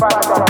Bye-bye.